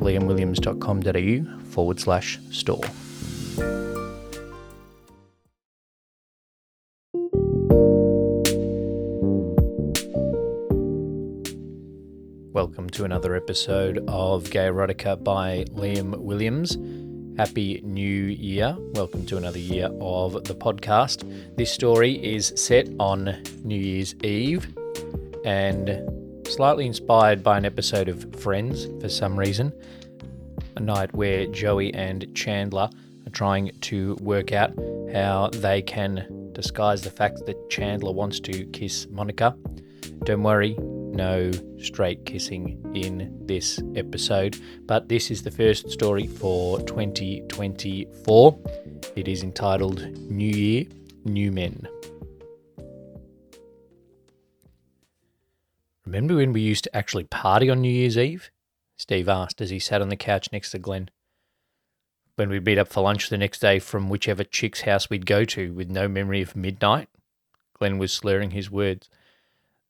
liamwilliams.com.au forward slash store. Welcome to another episode of Gay Erotica by Liam Williams. Happy New Year. Welcome to another year of the podcast. This story is set on New Year's Eve and slightly inspired by an episode of Friends for some reason. A night where Joey and Chandler are trying to work out how they can disguise the fact that Chandler wants to kiss Monica. Don't worry, no straight kissing in this episode, but this is the first story for 2024. It is entitled New Year, New Men. Remember when we used to actually party on New Year's Eve? Steve asked as he sat on the couch next to Glenn. When we'd meet up for lunch the next day from whichever chick's house we'd go to with no memory of midnight? Glenn was slurring his words.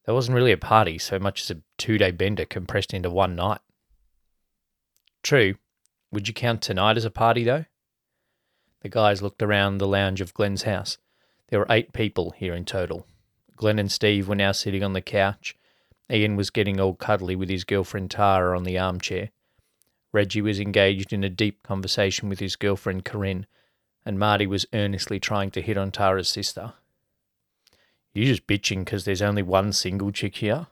That wasn't really a party so much as a two day bender compressed into one night. True. Would you count tonight as a party, though? The guys looked around the lounge of Glenn's house. There were eight people here in total. Glenn and Steve were now sitting on the couch. Ian was getting all cuddly with his girlfriend Tara on the armchair. Reggie was engaged in a deep conversation with his girlfriend Corinne, and Marty was earnestly trying to hit on Tara's sister. You're just bitching because there's only one single chick here?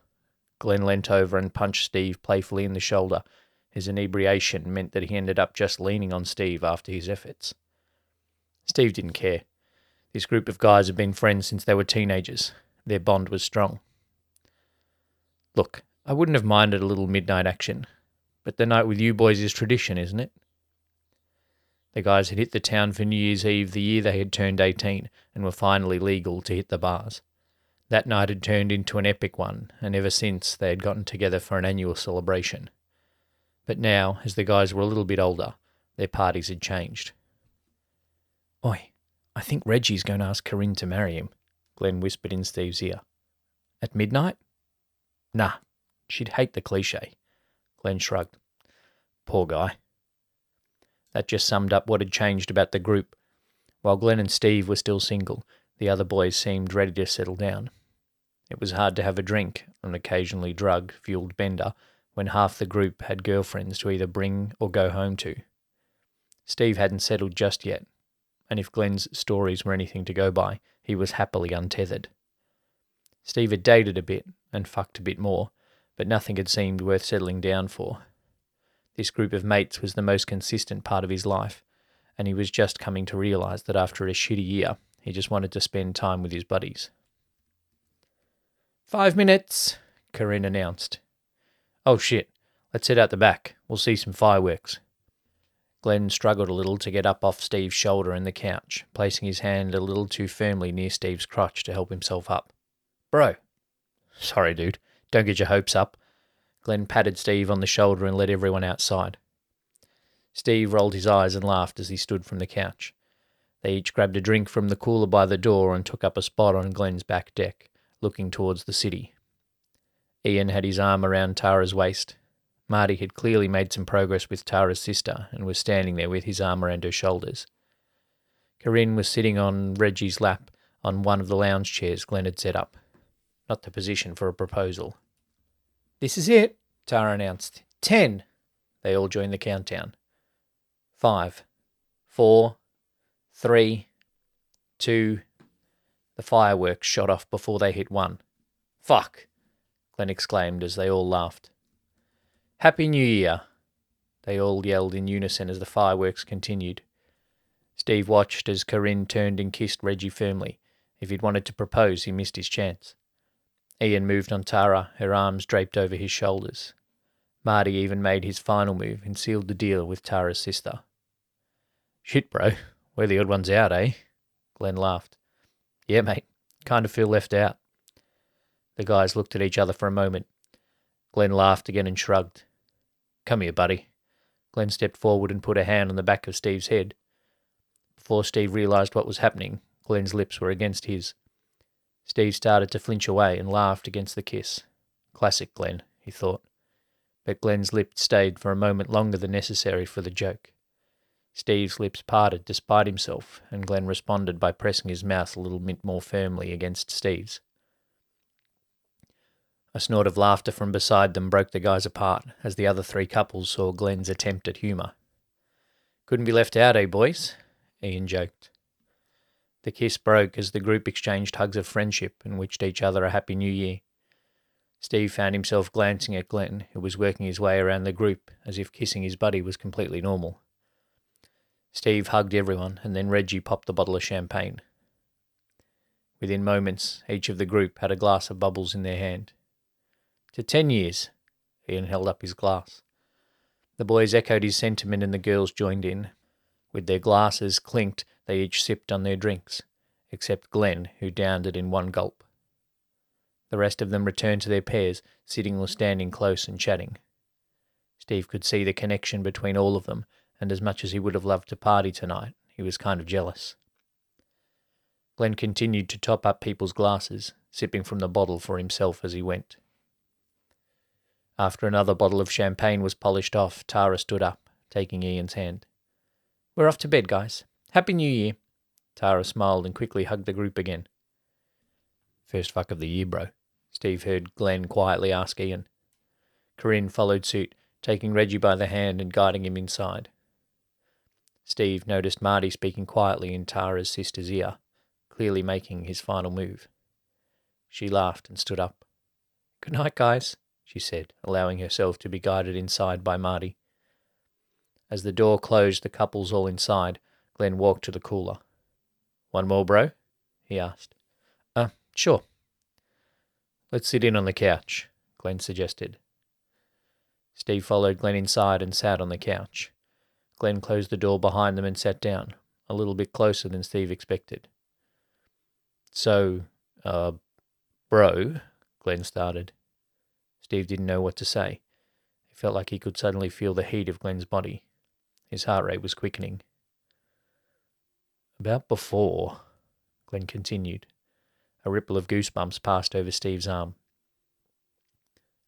Glenn leant over and punched Steve playfully in the shoulder. His inebriation meant that he ended up just leaning on Steve after his efforts. Steve didn't care. This group of guys had been friends since they were teenagers. Their bond was strong. Look, I wouldn't have minded a little midnight action, but the night with you boys is tradition, isn't it? The guys had hit the town for New Year's Eve the year they had turned 18 and were finally legal to hit the bars. That night had turned into an epic one, and ever since they had gotten together for an annual celebration. But now, as the guys were a little bit older, their parties had changed. Oi, I think Reggie's going to ask Corinne to marry him, Glenn whispered in Steve's ear. At midnight? Nah, she'd hate the cliche. Glenn shrugged. Poor guy. That just summed up what had changed about the group. While Glenn and Steve were still single, the other boys seemed ready to settle down. It was hard to have a drink, an occasionally drug fueled bender, when half the group had girlfriends to either bring or go home to. Steve hadn't settled just yet, and if Glenn's stories were anything to go by, he was happily untethered. Steve had dated a bit and fucked a bit more, but nothing had seemed worth settling down for. This group of mates was the most consistent part of his life, and he was just coming to realise that after a shitty year, he just wanted to spend time with his buddies. Five minutes, Corinne announced. Oh shit, let's head out the back. We'll see some fireworks. Glenn struggled a little to get up off Steve's shoulder in the couch, placing his hand a little too firmly near Steve's crotch to help himself up. Bro. Sorry, dude. Don't get your hopes up. Glenn patted Steve on the shoulder and led everyone outside. Steve rolled his eyes and laughed as he stood from the couch. They each grabbed a drink from the cooler by the door and took up a spot on Glenn's back deck looking towards the city. Ian had his arm around Tara's waist. Marty had clearly made some progress with Tara's sister and was standing there with his arm around her shoulders. Corinne was sitting on Reggie's lap on one of the lounge chairs Glenn had set up. Not the position for a proposal. This is it, Tara announced. Ten. They all joined the countdown. Five, four, three, two. The fireworks shot off before they hit one. Fuck! Glenn exclaimed as they all laughed. Happy New Year! They all yelled in unison as the fireworks continued. Steve watched as Corinne turned and kissed Reggie firmly. If he'd wanted to propose, he missed his chance. Ian moved on Tara, her arms draped over his shoulders. Marty even made his final move and sealed the deal with Tara's sister. Shit, bro. We're the odd ones out, eh? Glenn laughed. Yeah, mate. Kind of feel left out. The guys looked at each other for a moment. Glenn laughed again and shrugged. Come here, buddy. Glenn stepped forward and put a hand on the back of Steve's head. Before Steve realized what was happening, Glenn's lips were against his. Steve started to flinch away and laughed against the kiss. Classic Glenn, he thought. But Glenn's lips stayed for a moment longer than necessary for the joke. Steve's lips parted despite himself, and Glenn responded by pressing his mouth a little bit more firmly against Steve's. A snort of laughter from beside them broke the guys apart as the other three couples saw Glenn's attempt at humour. Couldn't be left out, eh, boys? Ian joked. The kiss broke as the group exchanged hugs of friendship and wished each other a happy new year. Steve found himself glancing at Glenn, who was working his way around the group as if kissing his buddy was completely normal. Steve hugged everyone, and then Reggie popped the bottle of champagne. Within moments, each of the group had a glass of bubbles in their hand. To ten years, Ian held up his glass. The boys echoed his sentiment, and the girls joined in. With their glasses clinked, they each sipped on their drinks, except Glenn, who downed it in one gulp. The rest of them returned to their pairs, sitting or standing close and chatting. Steve could see the connection between all of them, and as much as he would have loved to party tonight, he was kind of jealous. Glenn continued to top up people's glasses, sipping from the bottle for himself as he went. After another bottle of champagne was polished off, Tara stood up, taking Ian's hand. We're off to bed, guys. Happy New Year. Tara smiled and quickly hugged the group again. First fuck of the year, bro. Steve heard Glenn quietly ask Ian. Corinne followed suit, taking Reggie by the hand and guiding him inside. Steve noticed Marty speaking quietly in Tara's sister's ear, clearly making his final move. She laughed and stood up. Good night, guys, she said, allowing herself to be guided inside by Marty. As the door closed, the couples all inside, Glenn walked to the cooler. One more, bro? he asked. Uh, sure. Let's sit in on the couch, Glenn suggested. Steve followed Glenn inside and sat on the couch. Glenn closed the door behind them and sat down, a little bit closer than Steve expected. So, uh, bro, Glenn started. Steve didn't know what to say. He felt like he could suddenly feel the heat of Glenn's body. His heart rate was quickening. About before, Glenn continued. A ripple of goosebumps passed over Steve's arm.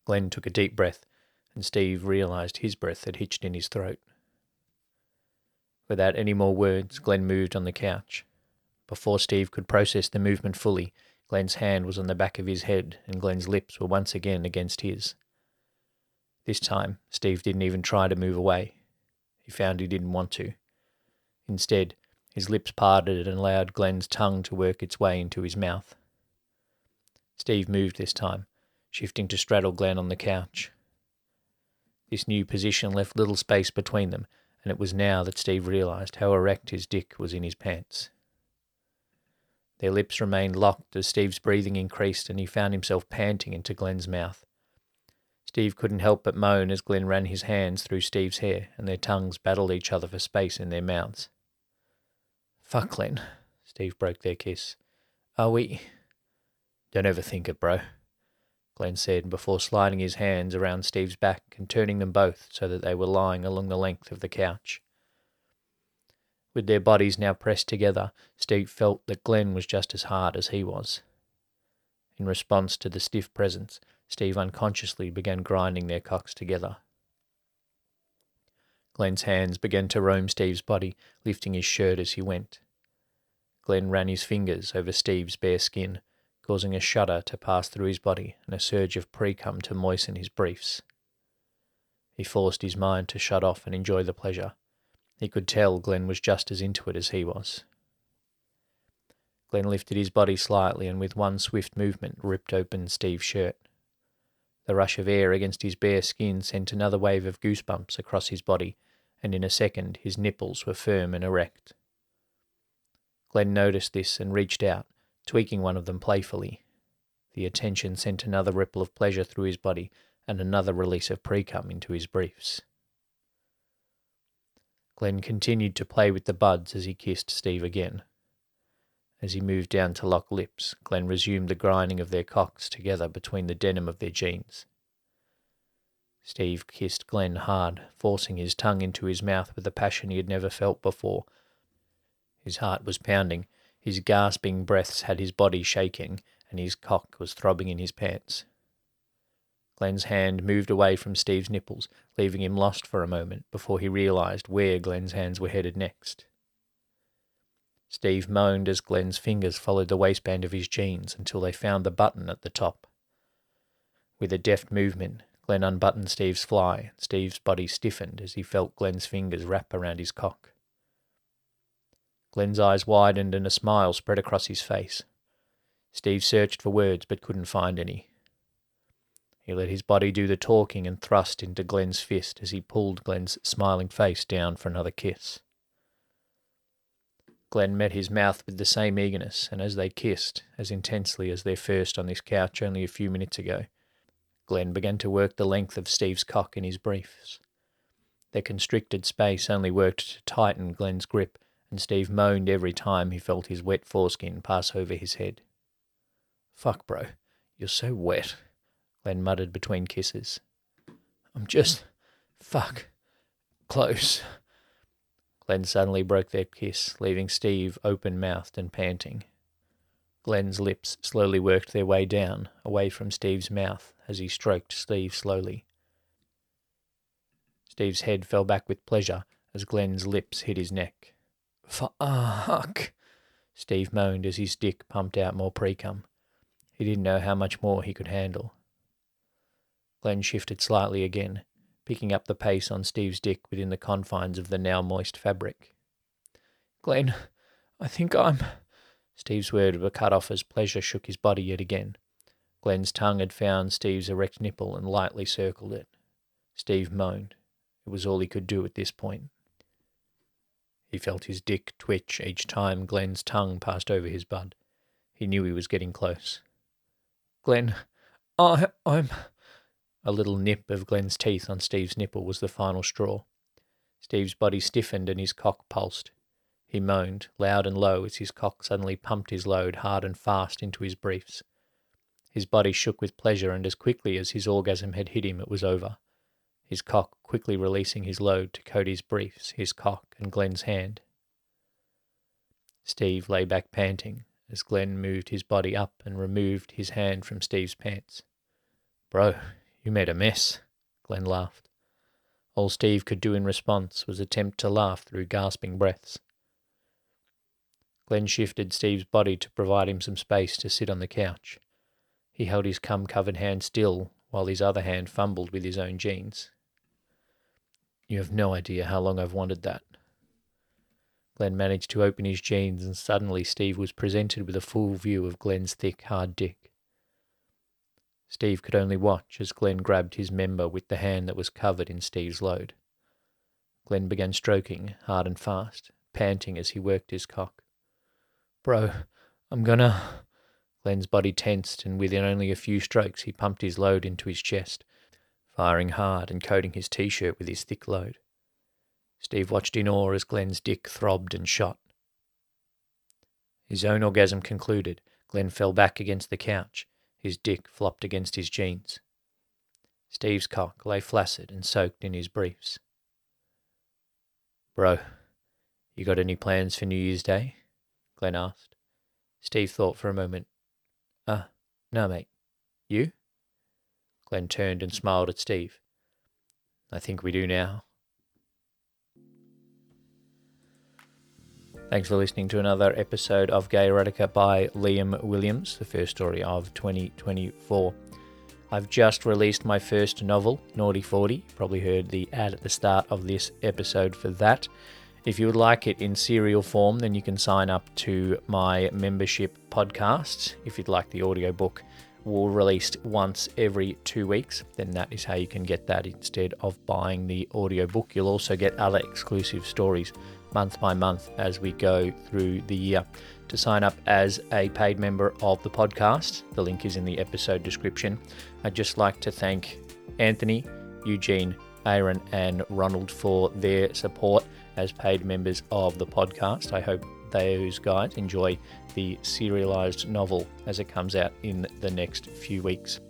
Glenn took a deep breath, and Steve realized his breath had hitched in his throat. Without any more words, Glenn moved on the couch. Before Steve could process the movement fully, Glenn's hand was on the back of his head, and Glenn's lips were once again against his. This time, Steve didn't even try to move away. He found he didn't want to. Instead, his lips parted and allowed Glenn's tongue to work its way into his mouth. Steve moved this time, shifting to straddle Glenn on the couch. This new position left little space between them, and it was now that Steve realized how erect his dick was in his pants. Their lips remained locked as Steve's breathing increased and he found himself panting into Glenn's mouth. Steve couldn't help but moan as Glenn ran his hands through Steve's hair and their tongues battled each other for space in their mouths. Fuck, Glenn. Steve broke their kiss. Are we. Don't overthink it, bro. Glenn said before sliding his hands around Steve's back and turning them both so that they were lying along the length of the couch. With their bodies now pressed together, Steve felt that Glenn was just as hard as he was. In response to the stiff presence, Steve unconsciously began grinding their cocks together. Glenn's hands began to roam Steve's body, lifting his shirt as he went. Glenn ran his fingers over Steve's bare skin, causing a shudder to pass through his body and a surge of pre-cum to moisten his briefs. He forced his mind to shut off and enjoy the pleasure. He could tell Glenn was just as into it as he was. Glenn lifted his body slightly and with one swift movement ripped open Steve's shirt. The rush of air against his bare skin sent another wave of goosebumps across his body, and in a second his nipples were firm and erect. Glenn noticed this and reached out, tweaking one of them playfully. The attention sent another ripple of pleasure through his body and another release of precum into his briefs. Glenn continued to play with the buds as he kissed Steve again. As he moved down to lock lips, Glenn resumed the grinding of their cocks together between the denim of their jeans. Steve kissed Glenn hard, forcing his tongue into his mouth with a passion he had never felt before. His heart was pounding, his gasping breaths had his body shaking, and his cock was throbbing in his pants. Glenn's hand moved away from Steve's nipples, leaving him lost for a moment before he realized where Glenn's hands were headed next. Steve moaned as Glenn's fingers followed the waistband of his jeans until they found the button at the top. With a deft movement, Glenn unbuttoned Steve's fly. Steve's body stiffened as he felt Glenn's fingers wrap around his cock. Glenn's eyes widened and a smile spread across his face. Steve searched for words but couldn't find any. He let his body do the talking and thrust into Glenn's fist as he pulled Glenn's smiling face down for another kiss. Glenn met his mouth with the same eagerness, and as they kissed, as intensely as their first on this couch only a few minutes ago, Glenn began to work the length of Steve's cock in his briefs. Their constricted space only worked to tighten Glenn's grip, and Steve moaned every time he felt his wet foreskin pass over his head. Fuck, bro. You're so wet, Glenn muttered between kisses. I'm just. fuck. close. Glenn suddenly broke their kiss, leaving Steve open mouthed and panting. Glenn's lips slowly worked their way down, away from Steve's mouth, as he stroked Steve slowly. Steve's head fell back with pleasure as Glenn's lips hit his neck. Fuck! Steve moaned as his dick pumped out more precum. He didn't know how much more he could handle. Glenn shifted slightly again, picking up the pace on Steve's dick within the confines of the now moist fabric. Glenn, I think I'm. Steve's words were cut off as pleasure shook his body yet again. Glenn's tongue had found Steve's erect nipple and lightly circled it. Steve moaned. It was all he could do at this point. He felt his dick twitch each time Glenn's tongue passed over his bud. He knew he was getting close. Glenn, I, I'm. A little nip of Glenn's teeth on Steve's nipple was the final straw. Steve's body stiffened and his cock pulsed. He moaned, loud and low, as his cock suddenly pumped his load hard and fast into his briefs. His body shook with pleasure, and as quickly as his orgasm had hit him, it was over. His cock quickly releasing his load to Cody's briefs, his cock, and Glenn's hand. Steve lay back panting, as Glenn moved his body up and removed his hand from Steve's pants. Bro, you made a mess, Glenn laughed. All Steve could do in response was attempt to laugh through gasping breaths. Glenn shifted Steve's body to provide him some space to sit on the couch. He held his cum covered hand still while his other hand fumbled with his own jeans. You have no idea how long I've wanted that. Glenn managed to open his jeans, and suddenly Steve was presented with a full view of Glenn's thick, hard dick. Steve could only watch as Glenn grabbed his member with the hand that was covered in Steve's load. Glenn began stroking, hard and fast, panting as he worked his cock. Bro, I'm gonna. Glenn's body tensed, and within only a few strokes he pumped his load into his chest, firing hard and coating his t shirt with his thick load. Steve watched in awe as Glenn's dick throbbed and shot. His own orgasm concluded, Glenn fell back against the couch. His dick flopped against his jeans. Steve's cock lay flaccid and soaked in his briefs. Bro, you got any plans for New Year's Day? Glenn asked. Steve thought for a moment. Uh, no, mate. You? Glenn turned and smiled at Steve. I think we do now. Thanks for listening to another episode of Gay Erotica by Liam Williams, the first story of 2024. I've just released my first novel, Naughty 40. Probably heard the ad at the start of this episode for that. If you would like it in serial form, then you can sign up to my membership podcast. If you'd like the audiobook, will released once every two weeks, then that is how you can get that instead of buying the audiobook. You'll also get other exclusive stories month by month as we go through the year. To sign up as a paid member of the podcast, the link is in the episode description. I'd just like to thank Anthony, Eugene, Aaron, and Ronald for their support as paid members of the podcast. I hope those guys enjoy the serialized novel as it comes out in the next few weeks.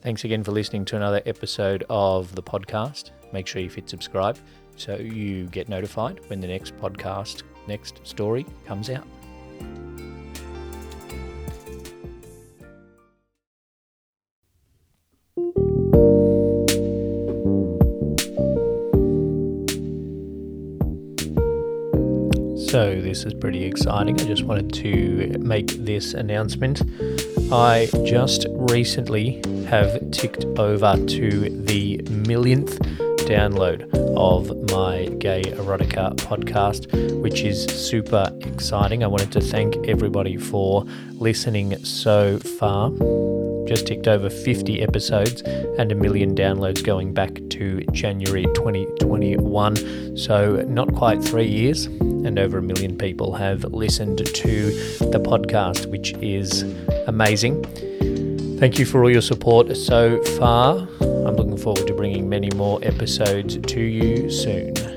Thanks again for listening to another episode of the podcast. Make sure you hit subscribe so you get notified when the next podcast, next story comes out. This is pretty exciting. I just wanted to make this announcement. I just recently have ticked over to the millionth download of my Gay Erotica podcast, which is super exciting. I wanted to thank everybody for listening so far just ticked over 50 episodes and a million downloads going back to January 2021. So, not quite three years, and over a million people have listened to the podcast, which is amazing. Thank you for all your support so far. I'm looking forward to bringing many more episodes to you soon.